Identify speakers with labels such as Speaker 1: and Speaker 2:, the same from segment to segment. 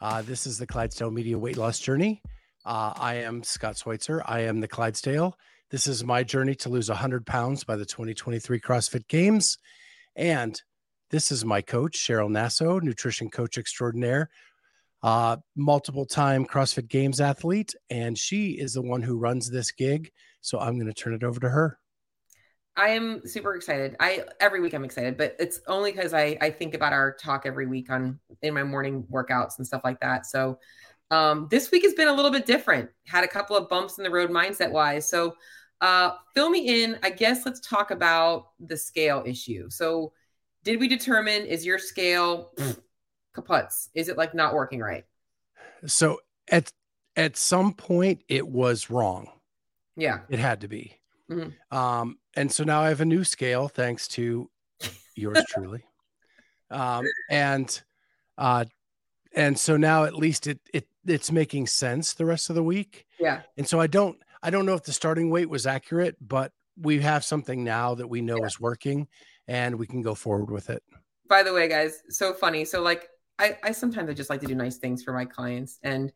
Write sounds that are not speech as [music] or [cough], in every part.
Speaker 1: Uh, this is the Clydesdale Media Weight Loss Journey. Uh, I am Scott Schweitzer. I am the Clydesdale. This is my journey to lose 100 pounds by the 2023 CrossFit Games. And this is my coach, Cheryl Nasso, nutrition coach extraordinaire, uh, multiple time CrossFit Games athlete. And she is the one who runs this gig. So I'm going to turn it over to her.
Speaker 2: I am super excited. I every week I'm excited, but it's only because I I think about our talk every week on in my morning workouts and stuff like that. So um, this week has been a little bit different. Had a couple of bumps in the road mindset wise. So uh, fill me in. I guess let's talk about the scale issue. So did we determine is your scale kaputs? Is it like not working right?
Speaker 1: So at at some point it was wrong.
Speaker 2: Yeah,
Speaker 1: it had to be. Mm-hmm. Um, and so now I have a new scale thanks to yours [laughs] truly. Um, and uh, and so now at least it it it's making sense the rest of the week.
Speaker 2: Yeah.
Speaker 1: And so I don't I don't know if the starting weight was accurate, but we have something now that we know yeah. is working and we can go forward with it.
Speaker 2: By the way, guys, so funny. So like I, I sometimes I just like to do nice things for my clients and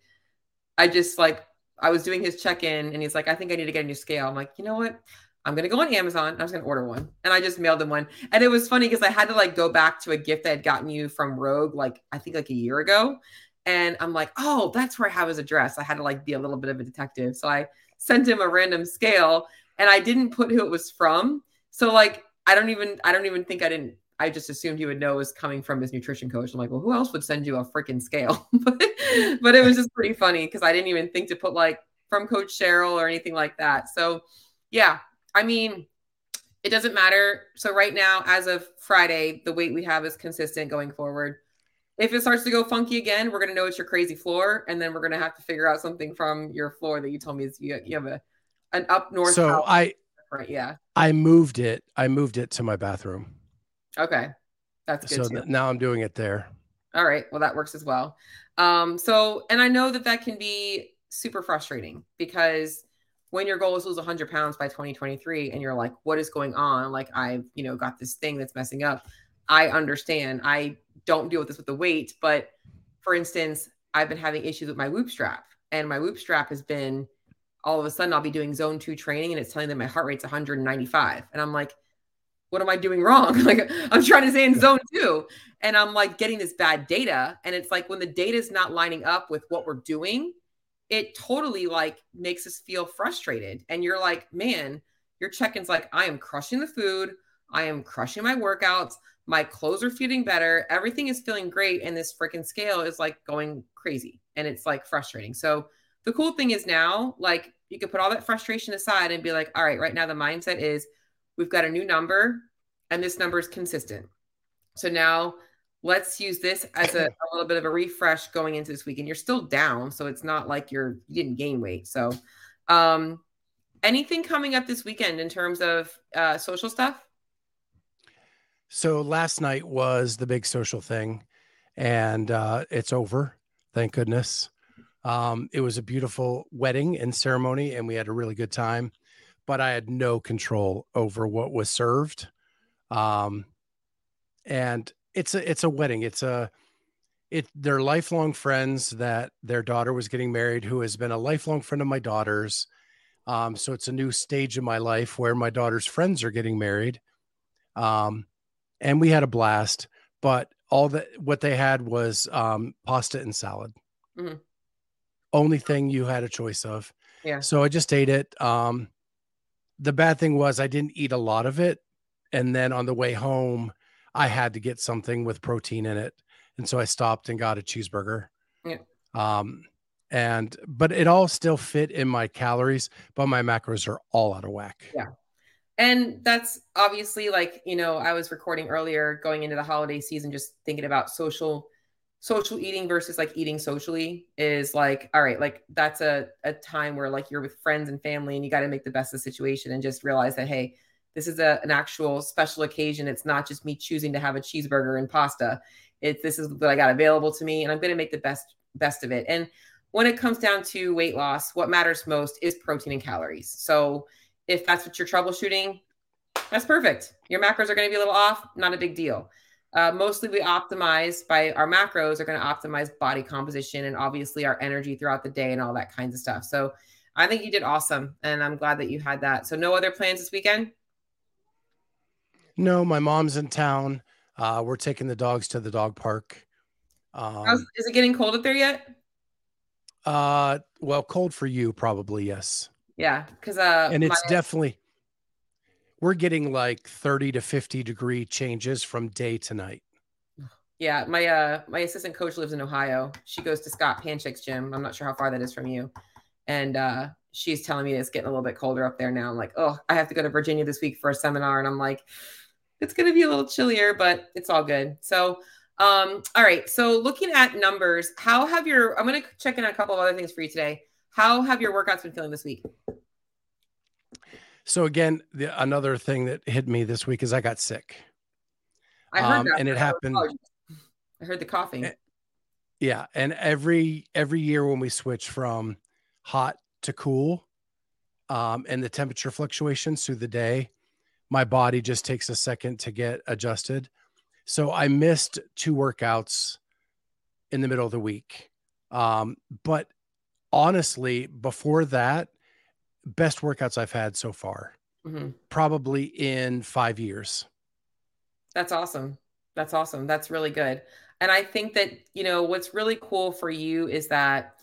Speaker 2: I just like I was doing his check-in and he's like, I think I need to get a new scale. I'm like, you know what? I'm gonna go on Amazon. I was gonna order one, and I just mailed him one. And it was funny because I had to like go back to a gift I had gotten you from Rogue, like I think like a year ago. And I'm like, oh, that's where I have his address. I had to like be a little bit of a detective, so I sent him a random scale, and I didn't put who it was from. So like, I don't even, I don't even think I didn't. I just assumed he would know it was coming from his nutrition coach. I'm like, well, who else would send you a freaking scale? [laughs] but, but it was just pretty funny because I didn't even think to put like from Coach Cheryl or anything like that. So yeah, I mean, it doesn't matter. So right now, as of Friday, the weight we have is consistent going forward. If it starts to go funky again, we're gonna know it's your crazy floor, and then we're gonna have to figure out something from your floor that you told me is you, you have a an up north.
Speaker 1: So I
Speaker 2: right, yeah.
Speaker 1: I moved it. I moved it to my bathroom.
Speaker 2: Okay, that's good.
Speaker 1: So th- now I'm doing it there.
Speaker 2: All right, well that works as well. Um, so and I know that that can be super frustrating because when your goal is to lose 100 pounds by 2023 and you're like what is going on like i've you know got this thing that's messing up i understand i don't deal with this with the weight but for instance i've been having issues with my whoop strap and my whoop strap has been all of a sudden i'll be doing zone two training and it's telling that my heart rate's 195 and i'm like what am i doing wrong? [laughs] Like i'm trying to stay in zone two. And i'm like getting this bad data. And it's like when the data is not lining up with what we're doing it totally like makes us feel frustrated. And you're like, man, your check-in's like, I am crushing the food, I am crushing my workouts, my clothes are feeling better, everything is feeling great, and this freaking scale is like going crazy. And it's like frustrating. So the cool thing is now, like you can put all that frustration aside and be like, all right, right now the mindset is we've got a new number and this number is consistent. So now let's use this as a, a, little bit of a refresh going into this weekend. You're still down, so it's not like you're you didn't gain weight. So, um, anything coming up this weekend in terms of uh, social stuff?
Speaker 1: So last night was the big social thing, and uh, it's over. Thank goodness. Um, it was a beautiful wedding and ceremony, and we had a really good time. But I had no control over what was served. Um, and it's a it's a wedding. It's a it they're lifelong friends that their daughter was getting married, who has been a lifelong friend of my daughter's. Um, so it's a new stage of my life where my daughter's friends are getting married. Um, and we had a blast, but all that what they had was um, pasta and salad. Mm-hmm. Only thing you had a choice of.
Speaker 2: Yeah.
Speaker 1: So I just ate it. Um, the bad thing was I didn't eat a lot of it, and then on the way home, I had to get something with protein in it. And so I stopped and got a cheeseburger.
Speaker 2: Yeah.
Speaker 1: Um, and but it all still fit in my calories, but my macros are all out of whack.
Speaker 2: Yeah. And that's obviously like, you know, I was recording earlier going into the holiday season, just thinking about social social eating versus like eating socially is like all right like that's a, a time where like you're with friends and family and you got to make the best of the situation and just realize that hey this is a, an actual special occasion. It's not just me choosing to have a cheeseburger and pasta. It's this is what i got available to me and i'm going to make the best best of it. And when it comes down to weight loss what matters most is protein and calories. So if that's what you're troubleshooting that's perfect. Your macros are going to be a little off not a big deal uh, mostly we optimize by our macros are going to optimize body composition and obviously our energy throughout the day and all that kinds of stuff. So I think you did awesome. And I'm glad that you had that. So no other plans this weekend?
Speaker 1: No, my mom's in town. Uh, we're taking the dogs to the dog park.
Speaker 2: Um, is it getting cold up there yet?
Speaker 1: Uh, well, cold for you, probably yes.
Speaker 2: Yeah, because uh,
Speaker 1: and it's my- definitely we're getting like 30 to 50 degree changes from day to night.
Speaker 2: Yeah, my uh my assistant coach lives in Ohio. She goes to Scott Panchik's gym. I'm not sure how far that is from you. And uh she's telling me it's getting a little bit colder up there now. I'm like, oh, I have to go to Virginia this week for a seminar. And I'm like, it's gonna be a little chillier, but it's all good. So um, all right. So looking at numbers, how have your I'm gonna check in on a couple of other things for you today. How have your workouts been feeling this week?
Speaker 1: So again, the, another thing that hit me this week is I got sick.
Speaker 2: I heard um, that,
Speaker 1: and it happened.
Speaker 2: I heard the coughing.
Speaker 1: Yeah, and every every year when we switch from hot to cool, um, and the temperature fluctuations through the day, my body just takes a second to get adjusted. So I missed two workouts in the middle of the week. Um, but honestly, before that, best workouts I've had so far, mm-hmm. probably in five years.
Speaker 2: That's awesome. That's awesome. That's really good. And I think that, you know, what's really cool for you is that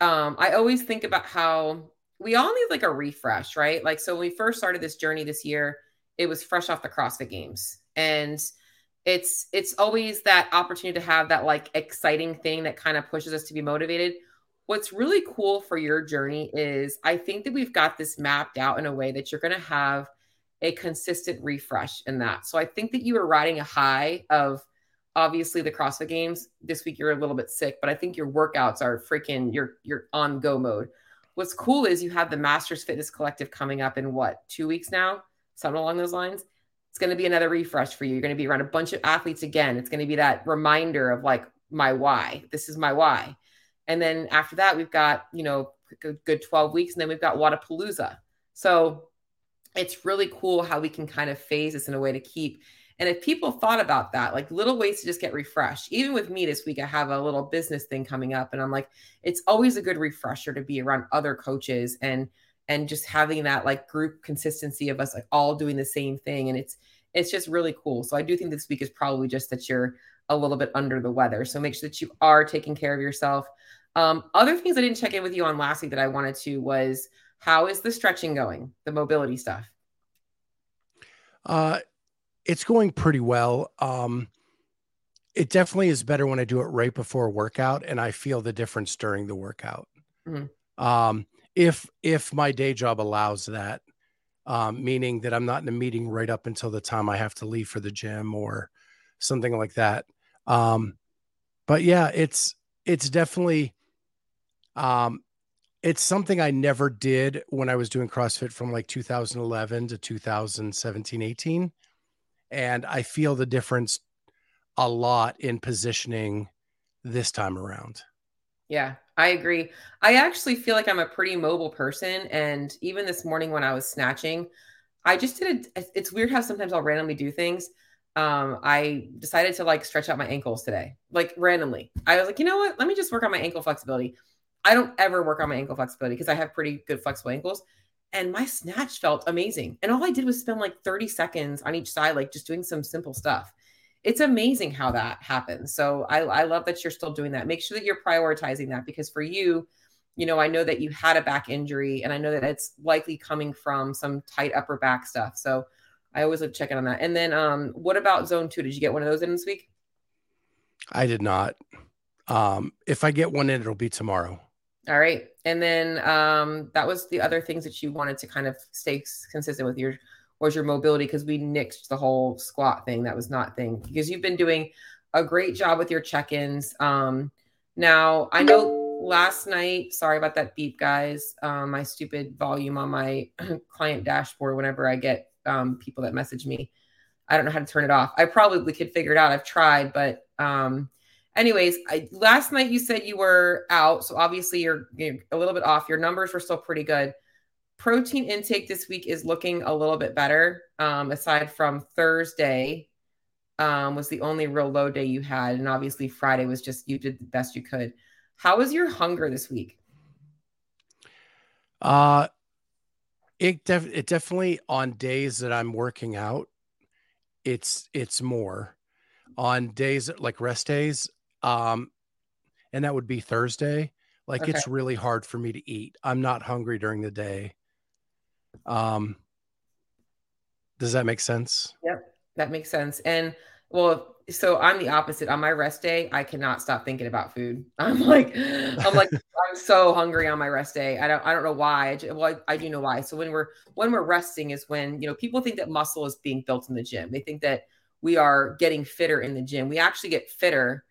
Speaker 2: um, I always think about how we all need like a refresh, right? Like, so when we first started this journey this year, it was fresh off the CrossFit games. And it's it's always that opportunity to have that like exciting thing that kind of pushes us to be motivated what's really cool for your journey is I think that we've got this mapped out in a way that you're going to have a consistent refresh in that. So I think that you are riding a high of obviously the CrossFit games. This week you're a little bit sick, but I think your workouts are freaking you're you're on go mode. What's cool is you have the Masters Fitness Collective coming up in what, 2 weeks now? Something along those lines. It's going to be another refresh for you. You're going to be around a bunch of athletes again. It's going to be that reminder of like my why. This is my why and then after that, we've got, you know, a good 12 weeks. And then we've got Wodapalooza. So it's really cool how we can kind of phase this in a way to keep. And if people thought about that, like little ways to just get refreshed, even with me this week, I have a little business thing coming up. And I'm like, it's always a good refresher to be around other coaches and, and just having that like group consistency of us like all doing the same thing. And it's, it's just really cool. So I do think this week is probably just that you're a little bit under the weather. So make sure that you are taking care of yourself. Um, other things I didn't check in with you on last week that I wanted to was how is the stretching going, the mobility stuff?
Speaker 1: Uh, it's going pretty well. Um, it definitely is better when I do it right before a workout, and I feel the difference during the workout. Mm-hmm. Um, if if my day job allows that, um, meaning that I'm not in a meeting right up until the time I have to leave for the gym or something like that. Um, but yeah, it's it's definitely um, it's something I never did when I was doing CrossFit from like 2011 to 2017, 18. And I feel the difference a lot in positioning this time around.
Speaker 2: Yeah, I agree. I actually feel like I'm a pretty mobile person. And even this morning when I was snatching, I just did a, it's weird how sometimes I'll randomly do things. Um, I decided to like stretch out my ankles today, like randomly. I was like, you know what? Let me just work on my ankle flexibility. I don't ever work on my ankle flexibility because I have pretty good flexible ankles. And my snatch felt amazing. And all I did was spend like 30 seconds on each side, like just doing some simple stuff. It's amazing how that happens. So I, I love that you're still doing that. Make sure that you're prioritizing that because for you, you know, I know that you had a back injury and I know that it's likely coming from some tight upper back stuff. So I always like checking on that. And then um, what about zone two? Did you get one of those in this week?
Speaker 1: I did not. Um, if I get one in, it'll be tomorrow.
Speaker 2: All right. And then um, that was the other things that you wanted to kind of stay consistent with your was your mobility because we nixed the whole squat thing. That was not thing because you've been doing a great job with your check-ins. Um, now I know last night, sorry about that beep, guys. Um, my stupid volume on my [clears throat] client dashboard whenever I get um, people that message me. I don't know how to turn it off. I probably could figure it out. I've tried, but um, anyways, I, last night you said you were out, so obviously you're, you're a little bit off. Your numbers were still pretty good. Protein intake this week is looking a little bit better. Um, aside from Thursday, um, was the only real low day you had, and obviously Friday was just you did the best you could. How was your hunger this week?
Speaker 1: Uh it def- it definitely on days that I'm working out, it's it's more. On days like rest days, um, and that would be Thursday. Like okay. it's really hard for me to eat. I'm not hungry during the day. Um, does that make sense?
Speaker 2: Yep, that makes sense. And well, so I'm the opposite. On my rest day, I cannot stop thinking about food. [laughs] I'm like, I'm like, [laughs] I'm so hungry on my rest day. I don't, I don't know why. I just, well, I, I do know why. So when we're when we're resting is when you know people think that muscle is being built in the gym. They think that we are getting fitter in the gym. We actually get fitter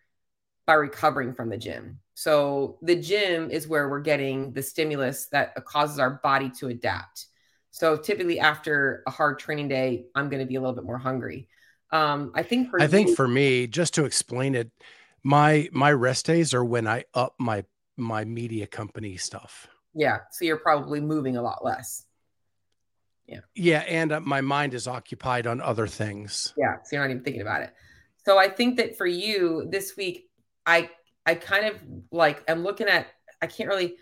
Speaker 2: by recovering from the gym. So the gym is where we're getting the stimulus that causes our body to adapt. So typically after a hard training day, I'm going to be a little bit more hungry. Um, I think
Speaker 1: for I you, think for me, just to explain it, my my rest days are when I up my my media company stuff.
Speaker 2: Yeah, so you're probably moving a lot less.
Speaker 1: Yeah. Yeah, and uh, my mind is occupied on other things.
Speaker 2: Yeah, so you're not even thinking about it. So I think that for you this week, I I kind of like I'm looking at I can't really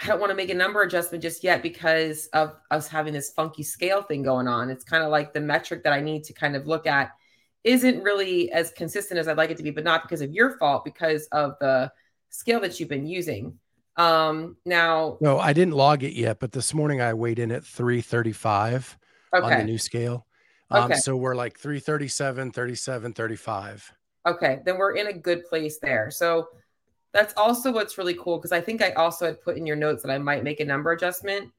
Speaker 2: I don't want to make a number adjustment just yet because of us having this funky scale thing going on. It's kind of like the metric that I need to kind of look at isn't really as consistent as I'd like it to be, but not because of your fault, because of the scale that you've been using. Um, now,
Speaker 1: no, I didn't log it yet, but this morning I weighed in at 335 okay. on the new scale. Um, okay. So we're like 337, 37, 35.
Speaker 2: Okay. Then we're in a good place there. So that's also what's really cool because I think I also had put in your notes that I might make a number adjustment.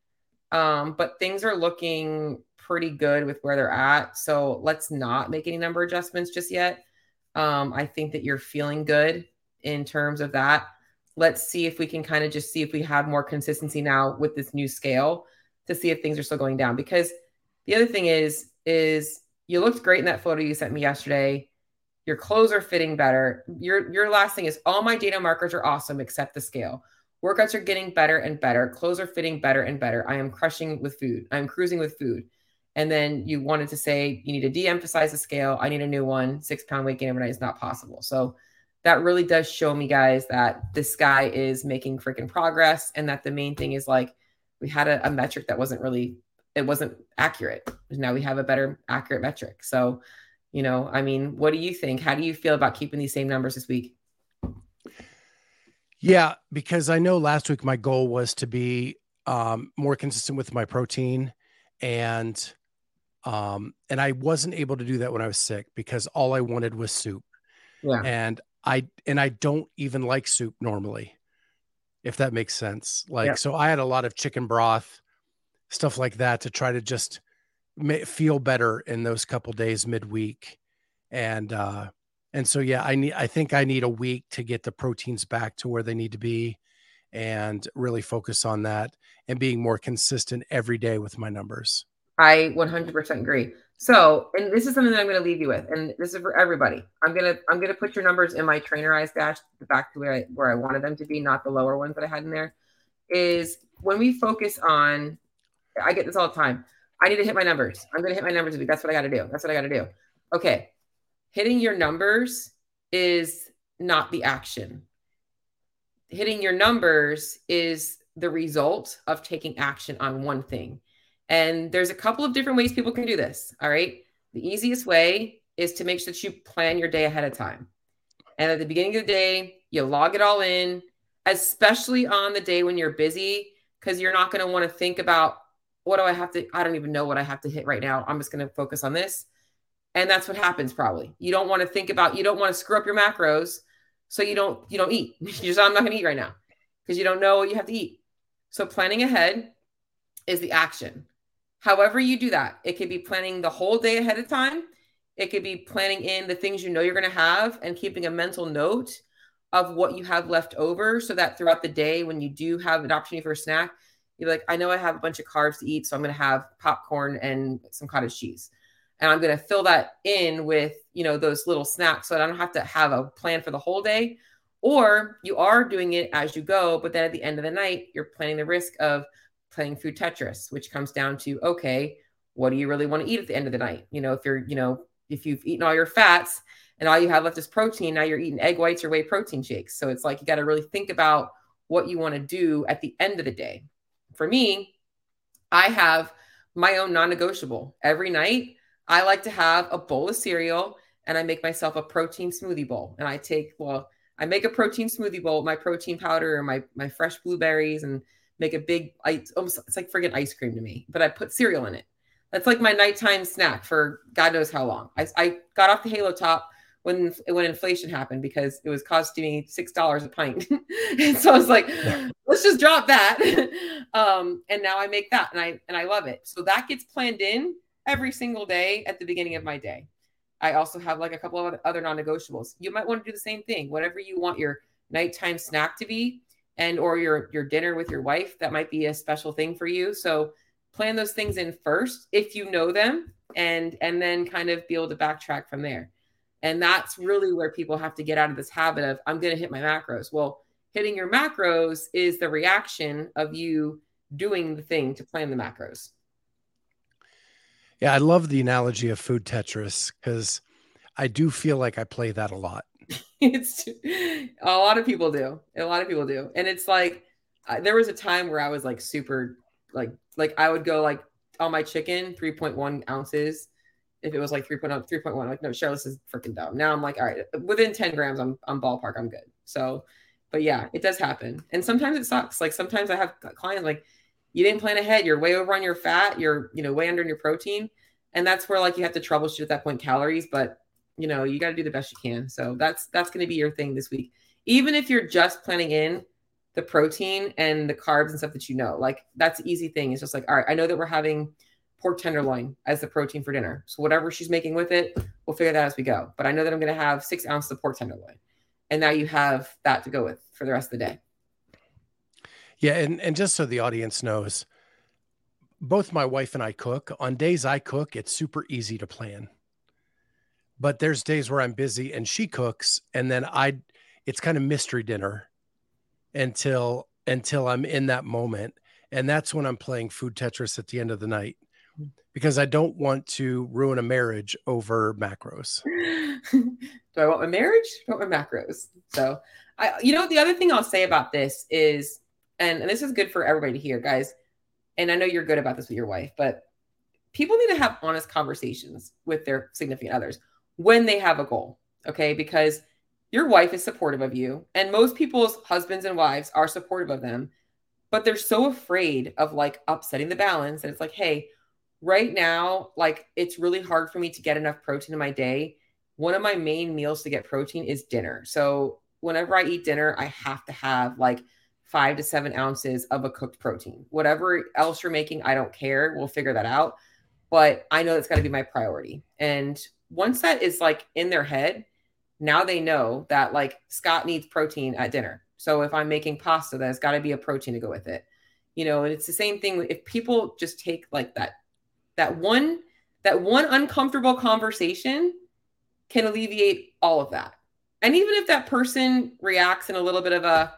Speaker 2: Um, but things are looking pretty good with where they're at. So let's not make any number adjustments just yet. Um, I think that you're feeling good in terms of that. Let's see if we can kind of just see if we have more consistency now with this new scale to see if things are still going down. Because the other thing is, is you looked great in that photo you sent me yesterday. Your clothes are fitting better. Your your last thing is all my data markers are awesome except the scale. Workouts are getting better and better. Clothes are fitting better and better. I am crushing with food. I'm cruising with food and then you wanted to say you need to de-emphasize the scale. I need a new one. Six pound weight gain overnight is not possible. So that really does show me guys that this guy is making freaking progress and that the main thing is like we had a, a metric that wasn't really it wasn't accurate. Now we have a better accurate metric. So you know i mean what do you think? How do you feel about keeping these same numbers this week?
Speaker 1: Yeah because i know last week my goal was to be um, more consistent with my protein and um, and I wasn't able to do that when I was sick because all I wanted was soup. Yeah. And I and I don't even like soup normally, if that makes sense. Like yeah. so I had a lot of chicken broth, stuff like that to try to just feel better in those couple days midweek. And uh and so yeah, I need I think I need a week to get the proteins back to where they need to be and really focus on that and being more consistent every day with my numbers.
Speaker 2: I 100% agree. So, and this is something that I'm going to leave you with, and this is for everybody. I'm gonna I'm gonna put your numbers in my Trainerize dash back to where I where I wanted them to be, not the lower ones that I had in there. Is when we focus on, I get this all the time. I need to hit my numbers. I'm going to hit my numbers. That's what I got to do. That's what I got to do. Okay, hitting your numbers is not the action. Hitting your numbers is the result of taking action on one thing. And there's a couple of different ways people can do this. All right. The easiest way is to make sure that you plan your day ahead of time. And at the beginning of the day, you log it all in, especially on the day when you're busy, because you're not going to want to think about what do I have to, I don't even know what I have to hit right now. I'm just going to focus on this. And that's what happens probably. You don't want to think about, you don't want to screw up your macros. So you don't, you don't eat. [laughs] You just, I'm not going to eat right now because you don't know what you have to eat. So planning ahead is the action. However, you do that, it could be planning the whole day ahead of time. It could be planning in the things you know you're going to have and keeping a mental note of what you have left over so that throughout the day, when you do have an opportunity for a snack, you're like, I know I have a bunch of carbs to eat, so I'm going to have popcorn and some cottage cheese. And I'm going to fill that in with, you know, those little snacks so I don't have to have a plan for the whole day. Or you are doing it as you go, but then at the end of the night, you're planning the risk of playing food Tetris, which comes down to, okay, what do you really want to eat at the end of the night? You know, if you're, you know, if you've eaten all your fats and all you have left is protein, now you're eating egg whites or whey protein shakes. So it's like you got to really think about what you want to do at the end of the day. For me, I have my own non negotiable. Every night, I like to have a bowl of cereal and I make myself a protein smoothie bowl. And I take, well, I make a protein smoothie bowl, my protein powder and my, my fresh blueberries and make a big, almost, it's like friggin' ice cream to me, but I put cereal in it. That's like my nighttime snack for God knows how long. I, I got off the Halo top when when inflation happened because it was costing me six dollars a pint, [laughs] and so I was like, [gasps] let's just drop that. [laughs] um, and now I make that, and I and I love it. So that gets planned in every single day at the beginning of my day. I also have like a couple of other non-negotiables. You might want to do the same thing. Whatever you want your nighttime snack to be, and or your your dinner with your wife, that might be a special thing for you. So plan those things in first if you know them and and then kind of be able to backtrack from there. And that's really where people have to get out of this habit of i'm going to hit my macros. Well hitting your macros is the reaction of you doing the thing to plan the macros.
Speaker 1: Yeah i love the analogy of food tetris because i do feel like i play that a lot [laughs]
Speaker 2: it's a lot of people do a lot of people do. And it's like there was a time where i was like super like like I would go like on my chicken 3.1 ounces. If it was like 3.0 3.1 like no Cheryl is freaking dumb. Now I'm like all right within 10 grams I'm I'm ballpark I'm good. So but yeah it does happen. And sometimes it sucks. Like sometimes I have clients like you didn't plan ahead. You're way over on your fat. You're you know way under on your protein. And that's where like you have to troubleshoot at that point calories. But you know you got to do the best you can so that's that's going to be your thing this week even if you're just planning in the protein and the carbs and stuff that you know. Like that's easy thing. It's just like, all right, I know that we're having pork tenderloin as the protein for dinner. So whatever she's making with it, we'll figure that as we go. But I know that I'm going to have six ounces of pork tenderloin. And now you have that to go with for the rest of the day.
Speaker 1: Yeah. And, and just so the audience knows, both my wife and I cook. On days I cook, it's super easy to plan. But there's days where I'm busy and she cooks, and then I, it's kind of mystery dinner until until I'm in that moment. And that's when I'm playing food Tetris at the end of the night hmm. because I don't want to ruin a marriage over macros. [laughs]
Speaker 2: Do I want my marriage? Do I want my macros? So I you know the other thing I'll say about this is and, and this is good for everybody to hear, guys. And I know you're good about this with your wife, but people need to have honest conversations with their significant others when they have a goal. Okay. Because your wife is supportive of you and most people's husbands and wives are supportive of them but they're so afraid of like upsetting the balance and it's like hey right now like it's really hard for me to get enough protein in my day. One of my main meals to get protein is dinner. So whenever i eat dinner i have to have like five to seven ounces of a cooked protein. Whatever else you're making i don't care. We'll figure that out. But i know that's got to be my priority. And once that is like in their head now they know that like Scott needs protein at dinner. So if I'm making pasta, there's got to be a protein to go with it. You know, and it's the same thing if people just take like that that one that one uncomfortable conversation can alleviate all of that. And even if that person reacts in a little bit of a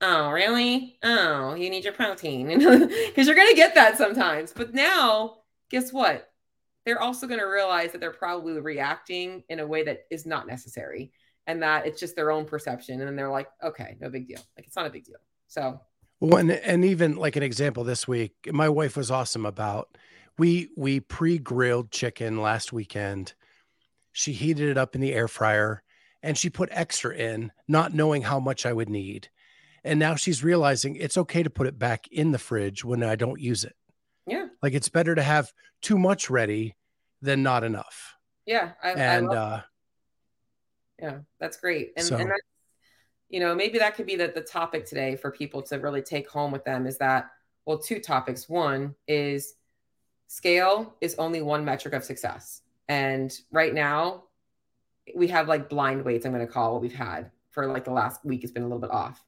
Speaker 2: oh, really? Oh, you need your protein [laughs] because you're going to get that sometimes. But now, guess what? They're also going to realize that they're probably reacting in a way that is not necessary and that it's just their own perception. And then they're like, okay, no big deal. Like it's not a big deal. So,
Speaker 1: and, and even like an example this week, my wife was awesome about we we pre-grilled chicken last weekend. She heated it up in the air fryer and she put extra in, not knowing how much I would need. And now she's realizing it's okay to put it back in the fridge when I don't use it. Like it's better to have too much ready than not enough.
Speaker 2: Yeah.
Speaker 1: I, and, I uh,
Speaker 2: yeah, that's great. And, so, and that's, you know, maybe that could be the, the topic today for people to really take home with them is that, well, two topics. One is scale is only one metric of success. And right now, we have like blind weights, I'm going to call what we've had for like the last week. It's been a little bit off.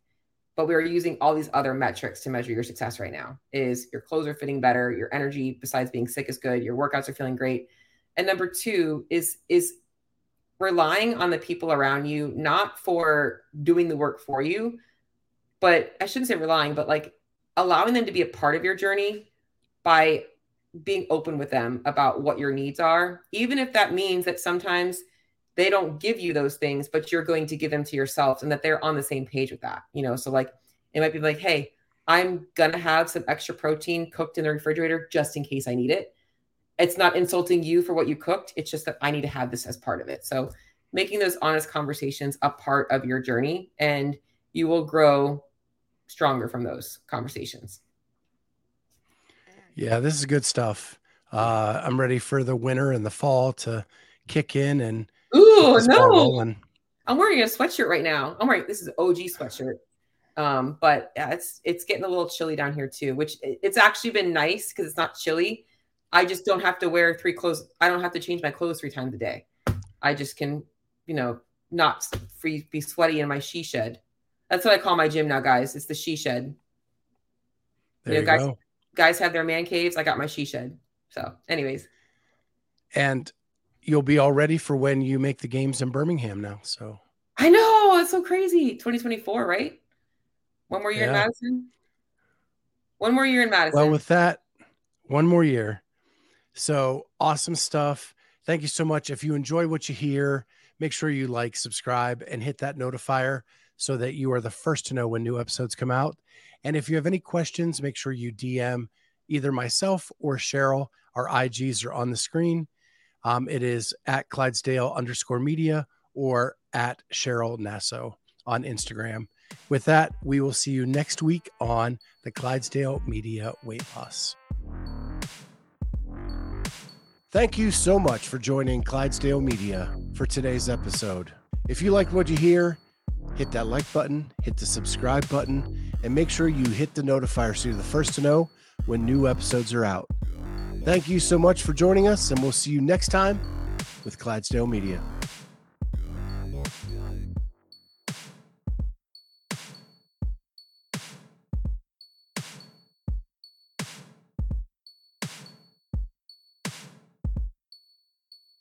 Speaker 2: But we're using all these other metrics to measure your success right now. Is your clothes are fitting better, your energy besides being sick is good, your workouts are feeling great. And number two is is relying on the people around you, not for doing the work for you, but I shouldn't say relying, but like allowing them to be a part of your journey by being open with them about what your needs are, even if that means that sometimes they don't give you those things, but you're going to give them to yourself and that they're on the same page with that. You know, so like it might be like, hey, I'm gonna have some extra protein cooked in the refrigerator just in case I need it. It's not insulting you for what you cooked. It's just that I need to have this as part of it. So making those honest conversations a part of your journey and you will grow stronger from those conversations.
Speaker 1: Yeah, this is good stuff. Uh, I'm ready for the winter and the fall to kick in and
Speaker 2: ooh no, I'm wearing a sweatshirt right now. I'm wearing this is OG sweatshirt, um, but yeah, it's it's getting a little chilly down here too. Which it's actually been nice because it's not chilly. I just don't have to wear three clothes. I don't have to change my clothes three times a day. I just can, you know, not free be sweaty in my she shed. That's what I call my gym now, guys. It's the she shed.
Speaker 1: There you, know,
Speaker 2: guys,
Speaker 1: go.
Speaker 2: guys have their man caves. I got my she shed. So, anyways.
Speaker 1: And you'll be all ready for when you make the games in Birmingham now. So
Speaker 2: I know it's so crazy. 2024, right? One more year yeah. in Madison. One more year in Madison.
Speaker 1: Well, with that, one more year. So awesome stuff. Thank you so much. If you enjoy what you hear, make sure you like, subscribe, and hit that notifier so that you are the first to know when new episodes come out. And if you have any questions, make sure you DM either myself or Cheryl. Our IGs are on the screen. Um, it is at Clydesdale underscore media or at Cheryl Nasso on Instagram. With that, we will see you next week on the Clydesdale Media Weight Loss. Thank you so much for joining Clydesdale Media for today's episode. If you like what you hear, hit that like button, hit the subscribe button, and make sure you hit the notifier so you're the first to know when new episodes are out. Thank you so much for joining us, and we'll see you next time with Clydesdale Media.